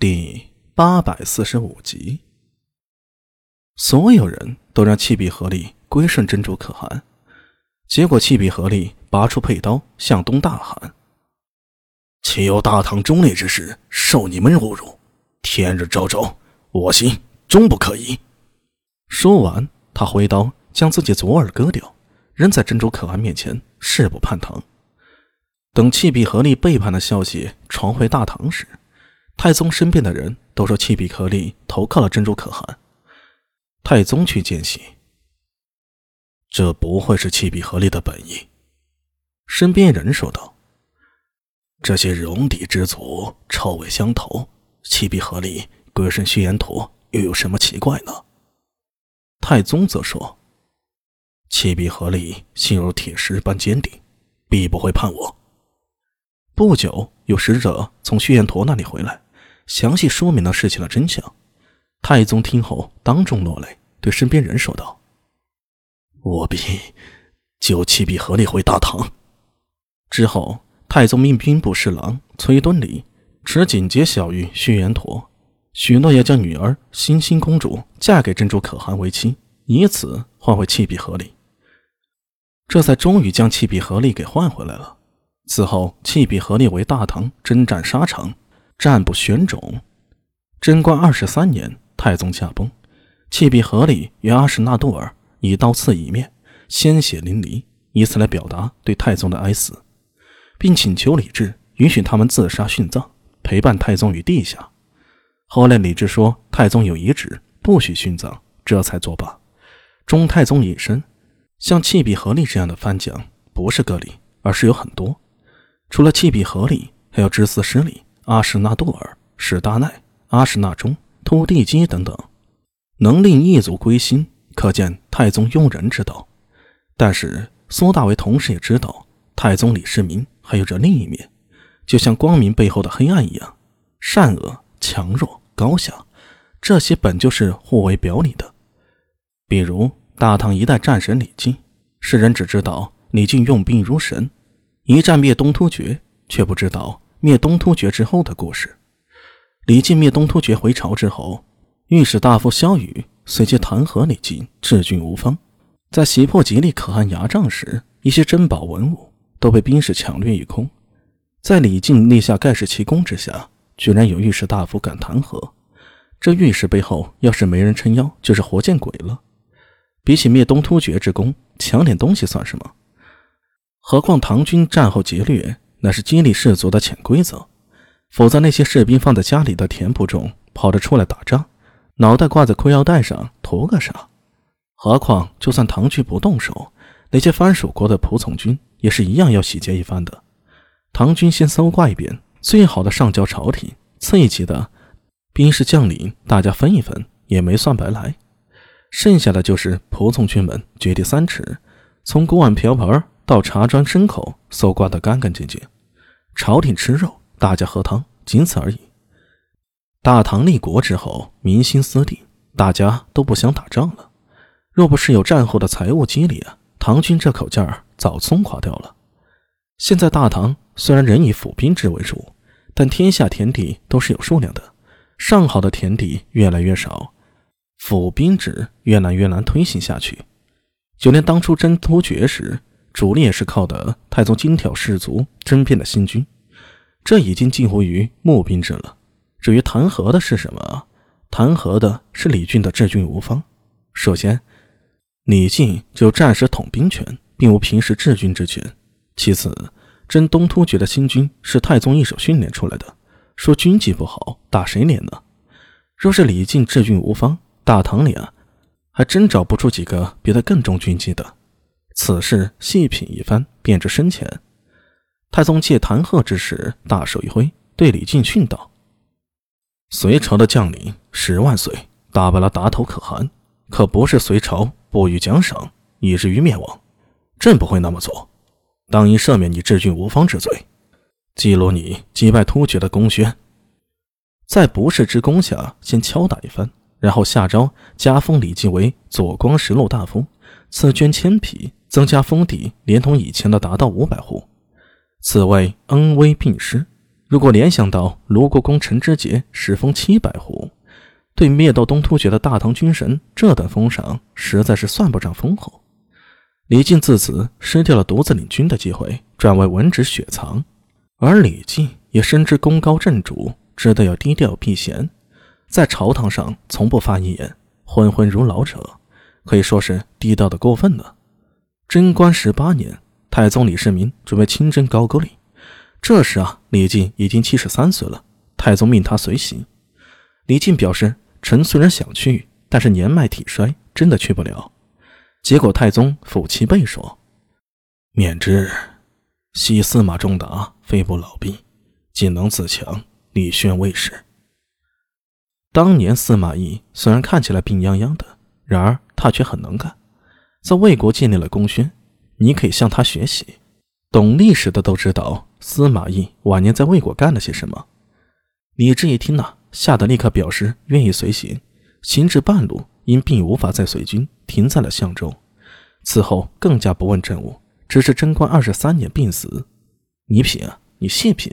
第八百四十五集，所有人都让弃笔合力归顺珍珠可汗，结果弃笔合力拔出佩刀，向东大喊：“岂有大唐忠烈之士受你们侮辱？天日昭昭，我心终不可移！”说完，他挥刀将自己左耳割掉，扔在珍珠可汗面前，誓不叛唐。等弃笔合力背叛的消息传回大唐时，太宗身边的人都说弃笔合力投靠了珍珠可汗。太宗去见信，这不会是弃笔合力的本意。身边人说道：“这些戎狄之族臭味相投，弃笔合力归顺虚言陀，又有什么奇怪呢？”太宗则说：“弃笔合力心如铁石般坚定，必不会叛我。”不久，有使者从虚言陀那里回来。详细说明了事情的真相。太宗听后当众落泪，对身边人说道：“我必救弃笔合力回大唐。”之后，太宗命兵部侍郎崔敦礼持锦节小谕虚言陀，许诺要将女儿欣欣公主嫁给珍珠可汗为妻，以此换回弃笔合力。这才终于将弃笔合力给换回来了。此后，弃笔合力为大唐征战沙场。战不选种。贞观二十三年，太宗驾崩，弃笔合力与阿史那杜尔以刀刺一面，鲜血淋漓，以此来表达对太宗的哀思，并请求李治允许他们自杀殉葬，陪伴太宗于地下。后来李治说太宗有遗旨，不许殉葬，这才作罢。中太宗隐身，像弃笔合力这样的翻将不是个例，而是有很多。除了弃笔合力，还有知司失礼。阿史那杜尔、史大奈、阿史那忠、突地基等等，能令异族归心，可见太宗用人之道。但是苏大为同时也知道，太宗李世民还有着另一面，就像光明背后的黑暗一样，善恶、强弱、高下，这些本就是互为表里的。比如大唐一代战神李靖，世人只知道李靖用兵如神，一战灭东突厥，却不知道。灭东突厥之后的故事，李靖灭东突厥回朝之后，御史大夫萧雨随即弹劾李靖治军无方。在袭破吉利可汗牙帐时，一些珍宝文物都被兵士抢掠一空。在李靖立下盖世奇功之下，居然有御史大夫敢弹劾，这御史背后要是没人撑腰，就是活见鬼了。比起灭东突厥之功，抢点东西算什么？何况唐军战后劫掠。那是激励士卒的潜规则，否则那些士兵放在家里的田圃中跑着出来打仗，脑袋挂在裤腰带上图个啥？何况就算唐军不动手，那些藩属国的仆从军也是一样要洗劫一番的。唐军先搜刮一遍，最好的上交朝廷，次一级的兵士将领大家分一分，也没算白来。剩下的就是仆从军们掘地三尺，从锅碗瓢盆到茶砖牲口，搜刮得干干净净。朝廷吃肉，大家喝汤，仅此而已。大唐立国之后，民心思定，大家都不想打仗了。若不是有战后的财务积累啊，唐军这口劲儿早松垮掉了。现在大唐虽然仍以府兵制为主，但天下田地都是有数量的，上好的田地越来越少，府兵制越来越难推行下去。就连当初征突厥时，主力也是靠的太宗精挑士卒征编的新军，这已经近乎于募兵制了。至于弹劾的是什么？弹劾的是李俊的治军无方。首先，李靖就暂时统兵权，并无平时治军之权。其次，征东突厥的新军是太宗一手训练出来的，说军纪不好，打谁脸呢？若是李靖治军无方，大唐里啊，还真找不出几个比他更重军纪的。此事细品一番，便知深浅。太宗借弹劾之时，大手一挥，对李靖训道：“隋朝的将领十万岁，打败了打头可汗，可不是隋朝不予奖赏，以至于灭亡。朕不会那么做，当应赦免你治军无方之罪，记录你击败突厥的功勋，在不世之功下先敲打一番，然后下诏加封李靖为左光实录大夫，赐绢千匹。”增加封地，连同以前的达到五百户。此为恩威并施，如果联想到卢国公陈知节使封七百户，对灭掉东突厥的大唐军神，这等封赏实在是算不上丰厚。李靖自此失掉了独自领军的机会，转为文职雪藏。而李靖也深知功高震主，知道要低调避嫌，在朝堂上从不发一言，昏昏如老者，可以说是低调的过分了。贞观十八年，太宗李世民准备亲征高句丽，这时啊，李靖已经七十三岁了。太宗命他随行，李靖表示：“臣虽然想去，但是年迈体衰，真的去不了。”结果太宗抚其背说：“免之，昔司马仲达非不老病，仅能自强，李宣未始。当年司马懿虽然看起来病殃殃的，然而他却很能干，在魏国建立了功勋。你可以向他学习。懂历史的都知道司马懿晚年在魏国干了些什么。”李治一听呐，吓得立刻表示愿意随行。行至半路，因病无法再随军。停在了相州，此后更加不问政务，直至贞观二十三年病死。你品啊，你细品。